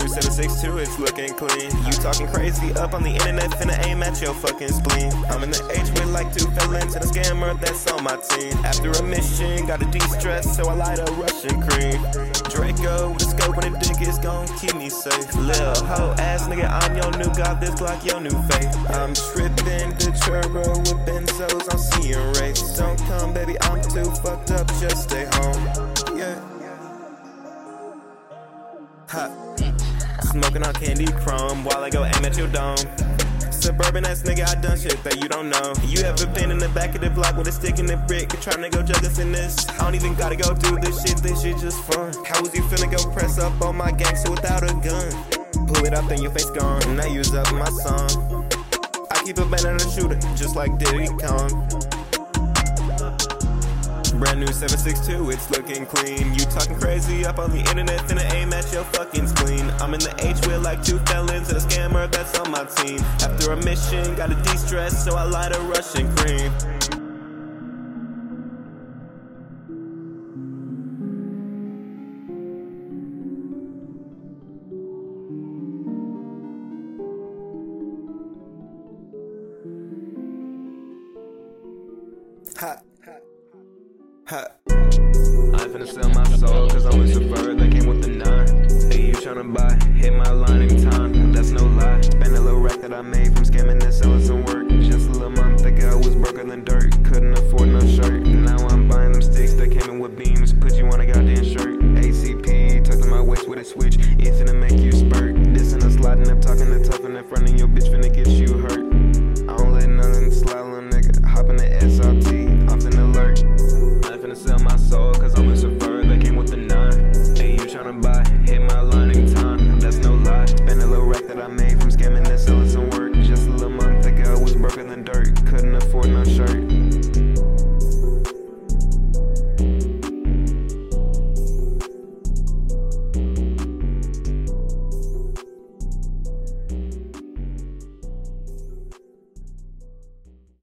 762, it's looking clean. You talking crazy up on the internet, finna aim at your fucking spleen. I'm in the H with like two felons and a scammer that's on my team. After a mission, gotta de stress, so I light a Russian cream. Draco with a scope and a dick is gon' keep me safe. Lil' hoe ass nigga, I'm your new god, this Glock your new faith. I'm trippin' the turbo with benzos, I'm seeing race. Don't come, baby, I'm too fucked up, just stay home. Yeah. Hot. Smoking on Kandy Chrome while I go aim at your dome. Suburban ass nigga, I done shit that you don't know. You ever been in the back of the block with a stick and a brick, trying to go jug us in this? I don't even gotta go do this shit, this shit just fun. How was you finna go press up on my gangster without a gun? Pull it up, then your face gone, and I use up my song. I keep a the shooter, just like Diddy Kong. Brand new 762, it's looking clean. You talking crazy up on the internet, finna aim at your fucking spleen. I'm in the H with like two felons and a scammer that's on my team. After a mission, gotta de stress, so I light a Russian cream. Hot. I'm finna sell my soul, cause I'm a bird that came with a nine. Hey, you tryna buy? Hit my line anytime, that's no lie. Spend a little rack that I made from scamming and selling some work. Just a little month ago, I was broken than dirt. Couldn't afford no shirt. Now I'm buying them sticks that came in with beams. Put you on a goddamn shirt. ACP, tucked in my waist with a switch. It's gonna make you spurt. This and a sliding up, talking to tough in front of your bitch, finna get you feminist, so listen,